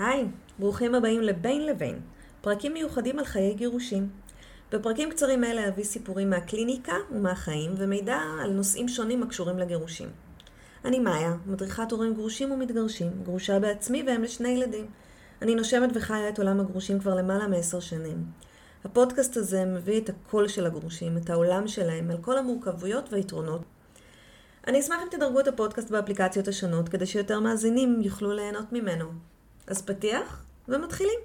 היי, ברוכים הבאים לבין לבין, פרקים מיוחדים על חיי גירושים. בפרקים קצרים אלה אביא סיפורים מהקליניקה ומהחיים ומידע על נושאים שונים הקשורים לגירושים. אני מאיה, מדריכת הורים גרושים ומתגרשים, גרושה בעצמי ואם לשני ילדים. אני נושמת וחיה את עולם הגרושים כבר למעלה מעשר שנים. הפודקאסט הזה מביא את הקול של הגרושים, את העולם שלהם, על כל המורכבויות והיתרונות. אני אשמח אם תדרגו את הפודקאסט באפליקציות השונות, כדי שיותר מאזינים יוכלו ליהנות ממנו. אז פתיח, ומתחילים.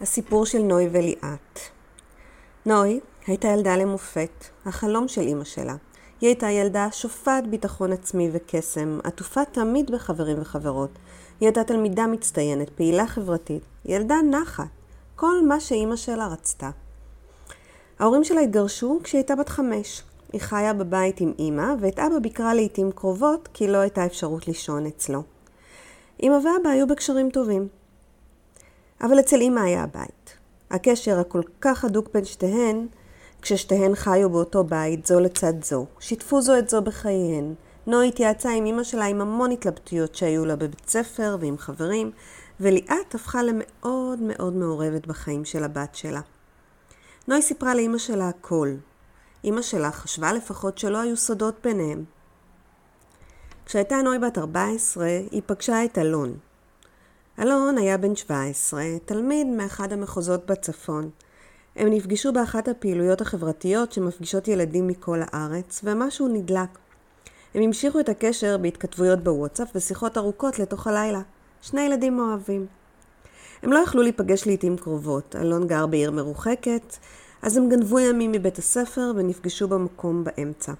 הסיפור של נוי וליאת. נוי הייתה ילדה למופת, החלום של אימא שלה. היא הייתה ילדה שופעת ביטחון עצמי וקסם, עטופה תמיד בחברים וחברות. היא הייתה תלמידה מצטיינת, פעילה חברתית, ילדה נחת, כל מה שאימא שלה רצתה. ההורים שלה התגרשו כשהיא הייתה בת חמש. היא חיה בבית עם אימא, ואת אבא ביקרה לעיתים קרובות, כי לא הייתה אפשרות לישון אצלו. אימא ואבא היו בקשרים טובים. אבל אצל אימא היה הבית. הקשר הכל כך הדוק בין שתיהן, כששתיהן חיו באותו בית, זו לצד זו. שיתפו זו את זו בחייהן. נוי התייעצה עם אמא שלה עם המון התלבטויות שהיו לה בבית ספר ועם חברים, וליאת הפכה למאוד מאוד מעורבת בחיים של הבת שלה. נוי סיפרה לאמא שלה הכל. אמא שלה חשבה לפחות שלא היו סודות ביניהם. כשהייתה נוי בת 14, היא פגשה את אלון. אלון היה בן 17, תלמיד מאחד המחוזות בצפון. הם נפגשו באחת הפעילויות החברתיות שמפגישות ילדים מכל הארץ, ומשהו נדלק. הם המשיכו את הקשר בהתכתבויות בוואטסאפ ושיחות ארוכות לתוך הלילה. שני ילדים אוהבים. הם לא יכלו להיפגש לעיתים קרובות. אלון גר בעיר מרוחקת, אז הם גנבו ימים מבית הספר ונפגשו במקום באמצע.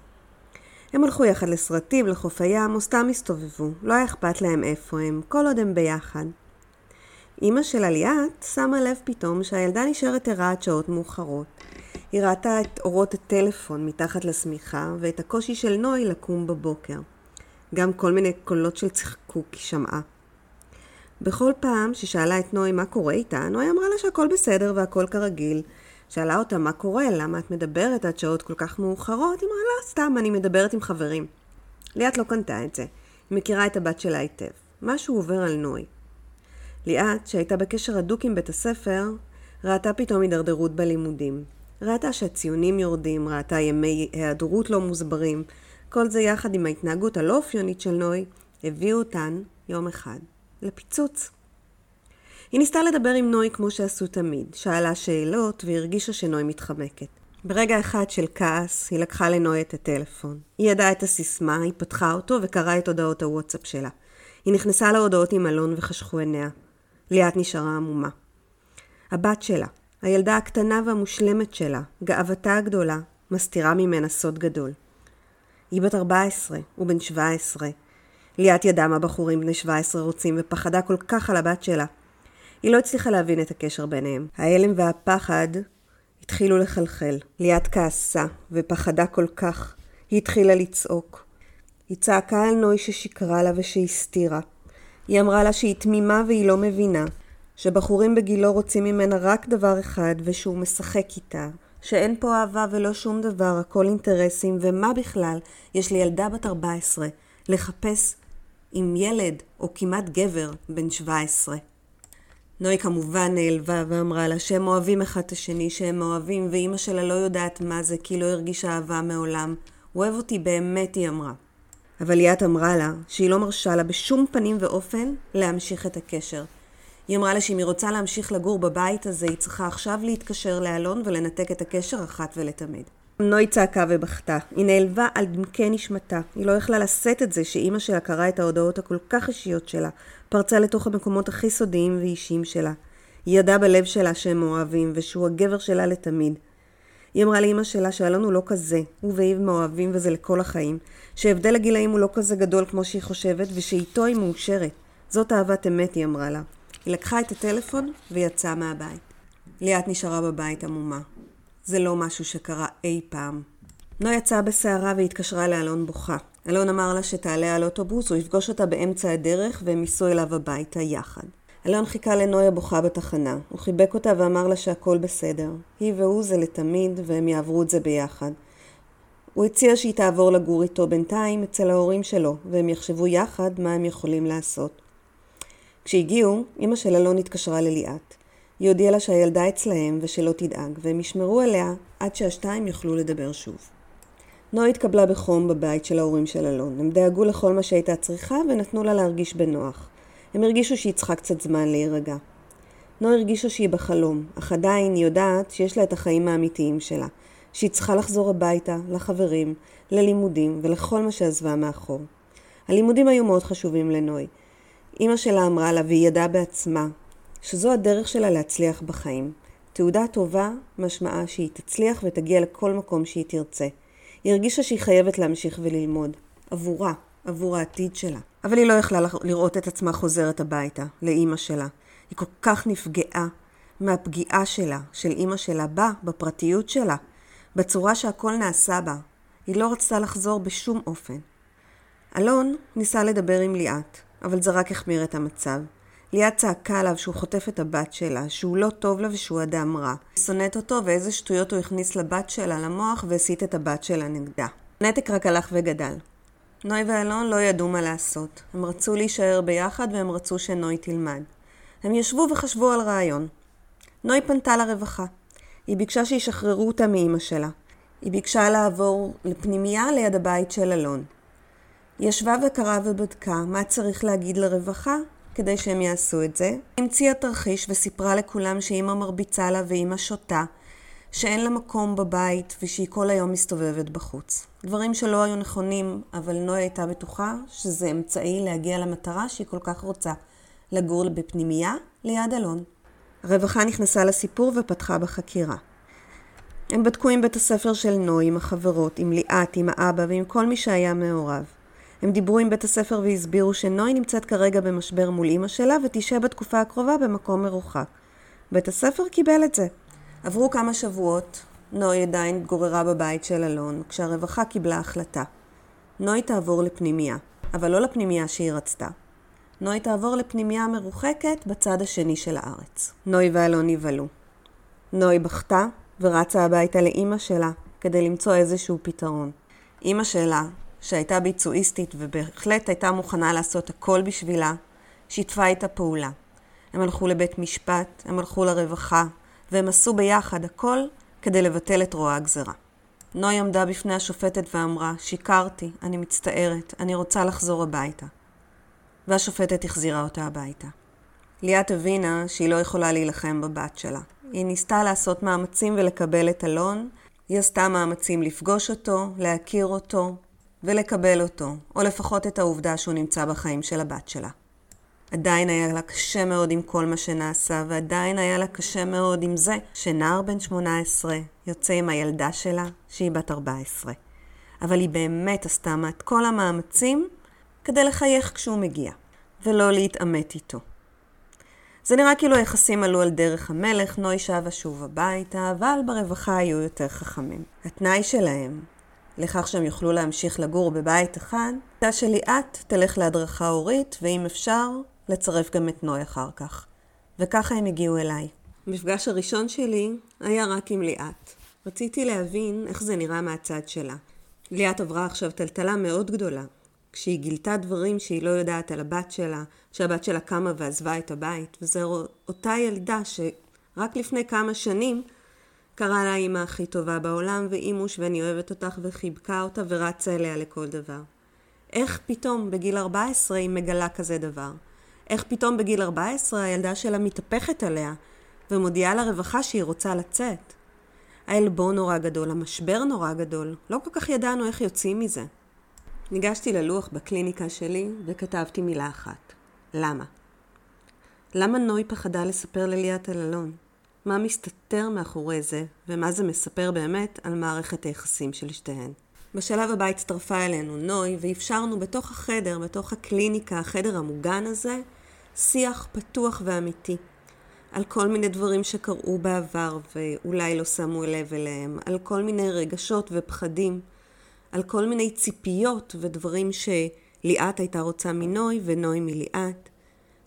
הם הלכו יחד לסרטים, לחוף הים, או סתם הסתובבו. לא היה אכפת להם איפה הם, כל עוד הם ביחד. אימא של עליית שמה לב פתאום שהילדה נשארת ערה עד שעות מאוחרות. היא ראתה את אורות הטלפון מתחת לשמיכה ואת הקושי של נוי לקום בבוקר. גם כל מיני קולות של צחקוק היא שמעה. בכל פעם ששאלה את נוי מה קורה איתה, נוי אמרה לה שהכל בסדר והכל כרגיל. שאלה אותה מה קורה, למה את מדברת עד שעות כל כך מאוחרות? היא אמרה לה, סתם, אני מדברת עם חברים. ליאת לא קנתה את זה. היא מכירה את הבת שלה היטב. משהו עובר על נוי. ליאת, שהייתה בקשר הדוק עם בית הספר, ראתה פתאום הידרדרות בלימודים. ראתה שהציונים יורדים, ראתה ימי היעדרות לא מוסברים. כל זה יחד עם ההתנהגות הלא אופיונית של נוי, הביאו אותן, יום אחד, לפיצוץ. היא ניסתה לדבר עם נוי כמו שעשו תמיד, שאלה שאלות והרגישה שנוי מתחמקת. ברגע אחד של כעס, היא לקחה לנוי את הטלפון. היא ידעה את הסיסמה, היא פתחה אותו וקראה את הודעות הוואטסאפ שלה. היא נכנסה להודעות עם אלון וחשכו עיניה. ליאת נשארה עמומה. הבת שלה, הילדה הקטנה והמושלמת שלה, גאוותה הגדולה, מסתירה ממנה סוד גדול. היא בת 14, הוא בן 17. ליאת ידעה מה בחורים בני 17 רוצים ופחדה כל כך על הבת שלה. היא לא הצליחה להבין את הקשר ביניהם. ההלם והפחד התחילו לחלחל. ליאת כעסה ופחדה כל כך. היא התחילה לצעוק. היא צעקה על נוי ששיקרה לה ושהסתירה. היא אמרה לה שהיא תמימה והיא לא מבינה, שבחורים בגילו רוצים ממנה רק דבר אחד ושהוא משחק איתה, שאין פה אהבה ולא שום דבר, הכל אינטרסים, ומה בכלל יש לילדה בת 14 לחפש עם ילד או כמעט גבר בן 17. נוי כמובן נעלבה ואמרה לה שהם אוהבים אחד את השני, שהם אוהבים, ואימא שלה לא יודעת מה זה כי לא הרגישה אהבה מעולם. אוהב אותי באמת, היא אמרה. אבל ליאת אמרה לה שהיא לא מרשה לה בשום פנים ואופן להמשיך את הקשר. היא אמרה לה שאם היא רוצה להמשיך לגור בבית הזה, היא צריכה עכשיו להתקשר לאלון ולנתק את הקשר אחת ולתמיד. נוי צעקה ובכתה. היא נעלבה על דמקי נשמתה. היא לא יכלה לשאת את זה שאימא שלה קראה את ההודעות הכל כך אישיות שלה, פרצה לתוך המקומות הכי סודיים ואישיים שלה. היא ידעה בלב שלה שהם אוהבים, ושהוא הגבר שלה לתמיד. היא אמרה לאימא שלה שאלון הוא לא כזה, הוא ואיב מאוהבים וזה לכל החיים, שהבדל הגילאים הוא לא כזה גדול כמו שהיא חושבת, ושאיתו היא מאושרת. זאת אהבת אמת, היא אמרה לה. היא לקחה את הטלפון ויצאה מהבית. ליאת נשארה בבית עמומה. זה לא משהו שקרה אי פעם. נו יצאה בסערה והתקשרה לאלון בוכה. אלון אמר לה שתעלה על אוטובוס, הוא יפגוש אותה באמצע הדרך והם ייסעו אליו הביתה יחד. אלון חיכה לנוי הבוכה בתחנה. הוא חיבק אותה ואמר לה שהכל בסדר. היא והוא זה לתמיד, והם יעברו את זה ביחד. הוא הציע שהיא תעבור לגור איתו בינתיים אצל ההורים שלו, והם יחשבו יחד מה הם יכולים לעשות. כשהגיעו, אמא של אלון התקשרה לליאת. היא הודיעה לה שהילדה אצלהם ושלא תדאג, והם ישמרו עליה עד שהשתיים יוכלו לדבר שוב. נוי התקבלה בחום בבית של ההורים של אלון. הם דאגו לכל מה שהייתה צריכה ונתנו לה להרגיש בנוח. הם הרגישו שהיא צריכה קצת זמן להירגע. נוי הרגישה שהיא בחלום, אך עדיין היא יודעת שיש לה את החיים האמיתיים שלה. שהיא צריכה לחזור הביתה, לחברים, ללימודים ולכל מה שעזבה מאחור. הלימודים היו מאוד חשובים לנוי. אמא שלה אמרה לה, והיא ידעה בעצמה, שזו הדרך שלה להצליח בחיים. תעודה טובה משמעה שהיא תצליח ותגיע לכל מקום שהיא תרצה. היא הרגישה שהיא חייבת להמשיך וללמוד. עבורה, עבור העתיד שלה. אבל היא לא יכלה לראות את עצמה חוזרת הביתה, לאימא שלה. היא כל כך נפגעה מהפגיעה שלה, של אימא שלה, בה, בפרטיות שלה, בצורה שהכל נעשה בה. היא לא רצתה לחזור בשום אופן. אלון ניסה לדבר עם ליאת, אבל זה רק החמיר את המצב. ליאת צעקה עליו שהוא חוטף את הבת שלה, שהוא לא טוב לה ושהוא אדם רע. היא שונאת אותו ואיזה שטויות הוא הכניס לבת שלה למוח והסית את הבת שלה נגדה. הנתק רק הלך וגדל. נוי ואלון לא ידעו מה לעשות. הם רצו להישאר ביחד והם רצו שנוי תלמד. הם ישבו וחשבו על רעיון. נוי פנתה לרווחה. היא ביקשה שישחררו אותה מאימא שלה. היא ביקשה לעבור לפנימייה ליד הבית של אלון. היא ישבה וקראה ובדקה מה צריך להגיד לרווחה כדי שהם יעשו את זה. המציאה תרחיש וסיפרה לכולם שאימא מרביצה לה ואימא שותה, שאין לה מקום בבית ושהיא כל היום מסתובבת בחוץ. דברים שלא היו נכונים, אבל נויה הייתה בטוחה שזה אמצעי להגיע למטרה שהיא כל כך רוצה, לגור בפנימייה ליד אלון. הרווחה נכנסה לסיפור ופתחה בחקירה. הם בדקו עם בית הספר של נוי, עם החברות, עם ליאת, עם האבא ועם כל מי שהיה מעורב. הם דיברו עם בית הספר והסבירו שנוי נמצאת כרגע במשבר מול אימא שלה ותשהה בתקופה הקרובה במקום מרוחק. בית הספר קיבל את זה. עברו כמה שבועות, נוי עדיין התגוררה בבית של אלון, כשהרווחה קיבלה החלטה. נוי תעבור לפנימייה, אבל לא לפנימייה שהיא רצתה. נוי תעבור לפנימייה מרוחקת בצד השני של הארץ. נוי ואלון נבהלו. נוי בכתה ורצה הביתה לאימא שלה כדי למצוא איזשהו פתרון. אימא שלה, שהייתה ביצועיסטית ובהחלט הייתה מוכנה לעשות הכל בשבילה, שיתפה איתה פעולה. הם הלכו לבית משפט, הם הלכו לרווחה, והם עשו ביחד הכל כדי לבטל את רוע הגזרה. נוי עמדה בפני השופטת ואמרה, שיקרתי, אני מצטערת, אני רוצה לחזור הביתה. והשופטת החזירה אותה הביתה. ליאת הבינה שהיא לא יכולה להילחם בבת שלה. היא ניסתה לעשות מאמצים ולקבל את אלון, היא עשתה מאמצים לפגוש אותו, להכיר אותו ולקבל אותו, או לפחות את העובדה שהוא נמצא בחיים של הבת שלה. עדיין היה לה קשה מאוד עם כל מה שנעשה, ועדיין היה לה קשה מאוד עם זה שנער בן 18 יוצא עם הילדה שלה, שהיא בת 14. אבל היא באמת עשתה את כל המאמצים כדי לחייך כשהוא מגיע, ולא להתעמת איתו. זה נראה כאילו היחסים עלו על דרך המלך, נוי שבה שוב הביתה, אבל ברווחה היו יותר חכמים. התנאי שלהם לכך שהם יוכלו להמשיך לגור בבית אחד, הייתה שליאת תלך להדרכה הורית, ואם אפשר, לצרף גם את נוי אחר כך. וככה הם הגיעו אליי. המפגש הראשון שלי היה רק עם ליאת. רציתי להבין איך זה נראה מהצד שלה. ליאת עברה עכשיו טלטלה מאוד גדולה. כשהיא גילתה דברים שהיא לא יודעת על הבת שלה, שהבת שלה קמה ועזבה את הבית, וזו אותה ילדה שרק לפני כמה שנים קראה לה האימא הכי טובה בעולם, ואימוש ואני אוהבת אותך, וחיבקה אותה ורצה אליה לכל דבר. איך פתאום בגיל 14 היא מגלה כזה דבר? איך פתאום בגיל 14 הילדה שלה מתהפכת עליה ומודיעה לרווחה שהיא רוצה לצאת? העלבון נורא גדול, המשבר נורא גדול, לא כל כך ידענו איך יוצאים מזה. ניגשתי ללוח בקליניקה שלי וכתבתי מילה אחת. למה? למה נוי פחדה לספר לליאת על אלון? מה מסתתר מאחורי זה, ומה זה מספר באמת על מערכת היחסים של שתיהן. בשלב הבא הצטרפה אלינו נוי, ואפשרנו בתוך החדר, בתוך הקליניקה, החדר המוגן הזה, שיח פתוח ואמיתי. על כל מיני דברים שקרו בעבר ואולי לא שמו לב אליהם, על כל מיני רגשות ופחדים, על כל מיני ציפיות ודברים שליאת הייתה רוצה מנוי ונוי מליאת,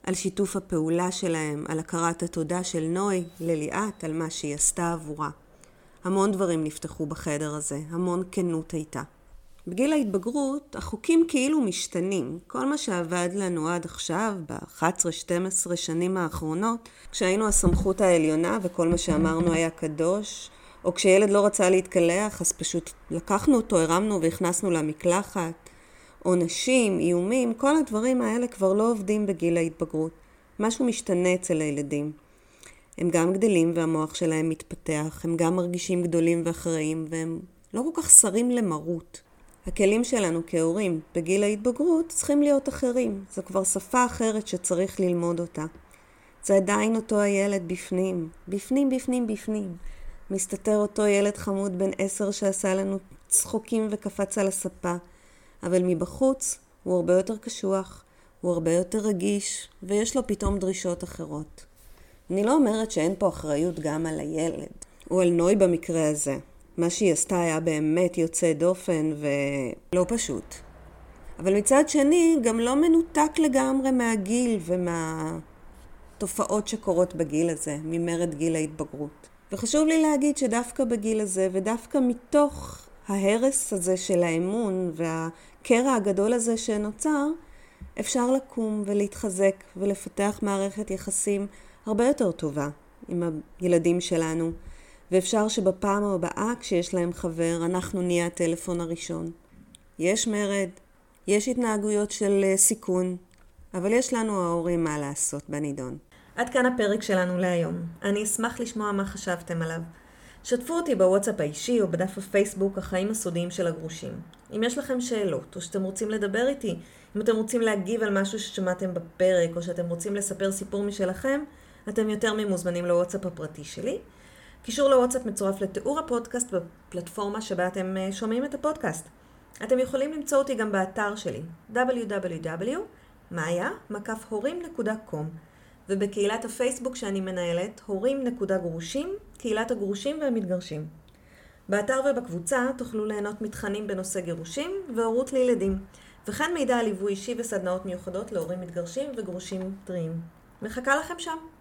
על שיתוף הפעולה שלהם, על הכרת התודה של נוי לליאת על מה שהיא עשתה עבורה. המון דברים נפתחו בחדר הזה, המון כנות הייתה. בגיל ההתבגרות החוקים כאילו משתנים. כל מה שעבד לנו עד עכשיו, ב-11-12 שנים האחרונות, כשהיינו הסמכות העליונה וכל מה שאמרנו היה קדוש, או כשילד לא רצה להתקלח אז פשוט לקחנו אותו, הרמנו והכנסנו למקלחת, עונשים, איומים, כל הדברים האלה כבר לא עובדים בגיל ההתבגרות. משהו משתנה אצל הילדים. הם גם גדלים והמוח שלהם מתפתח, הם גם מרגישים גדולים ואחראים והם לא כל כך שרים למרות. הכלים שלנו כהורים בגיל ההתבגרות צריכים להיות אחרים. זו כבר שפה אחרת שצריך ללמוד אותה. זה עדיין אותו הילד בפנים, בפנים, בפנים, בפנים. מסתתר אותו ילד חמוד בן עשר שעשה לנו צחוקים וקפץ על הספה, אבל מבחוץ הוא הרבה יותר קשוח, הוא הרבה יותר רגיש, ויש לו פתאום דרישות אחרות. אני לא אומרת שאין פה אחריות גם על הילד, או על נוי במקרה הזה. מה שהיא עשתה היה באמת יוצא דופן ולא פשוט. אבל מצד שני, גם לא מנותק לגמרי מהגיל ומהתופעות שקורות בגיל הזה, ממרד גיל ההתבגרות. וחשוב לי להגיד שדווקא בגיל הזה, ודווקא מתוך ההרס הזה של האמון והקרע הגדול הזה שנוצר, אפשר לקום ולהתחזק ולפתח מערכת יחסים הרבה יותר טובה עם הילדים שלנו. ואפשר שבפעם הבאה כשיש להם חבר, אנחנו נהיה הטלפון הראשון. יש מרד, יש התנהגויות של אה, סיכון, אבל יש לנו ההורים מה לעשות בנידון. עד כאן הפרק שלנו להיום. אני אשמח לשמוע מה חשבתם עליו. שתפו אותי בוואטסאפ האישי או בדף הפייסבוק החיים הסודיים של הגרושים. אם יש לכם שאלות, או שאתם רוצים לדבר איתי, אם אתם רוצים להגיב על משהו ששמעתם בפרק, או שאתם רוצים לספר סיפור משלכם, אתם יותר ממוזמנים לוואטסאפ הפרטי שלי. קישור לוואטסאפ מצורף לתיאור הפודקאסט בפלטפורמה שבה אתם אה, שומעים את הפודקאסט. אתם יכולים למצוא אותי גם באתר שלי www.maya.com ובקהילת הפייסבוק שאני מנהלת, הורים.גרושים, קהילת הגרושים והמתגרשים. באתר ובקבוצה תוכלו ליהנות מתכנים בנושא גירושים והורות לילדים, וכן מידע על ליווי אישי וסדנאות מיוחדות להורים מתגרשים וגרושים טריים. מחכה לכם שם.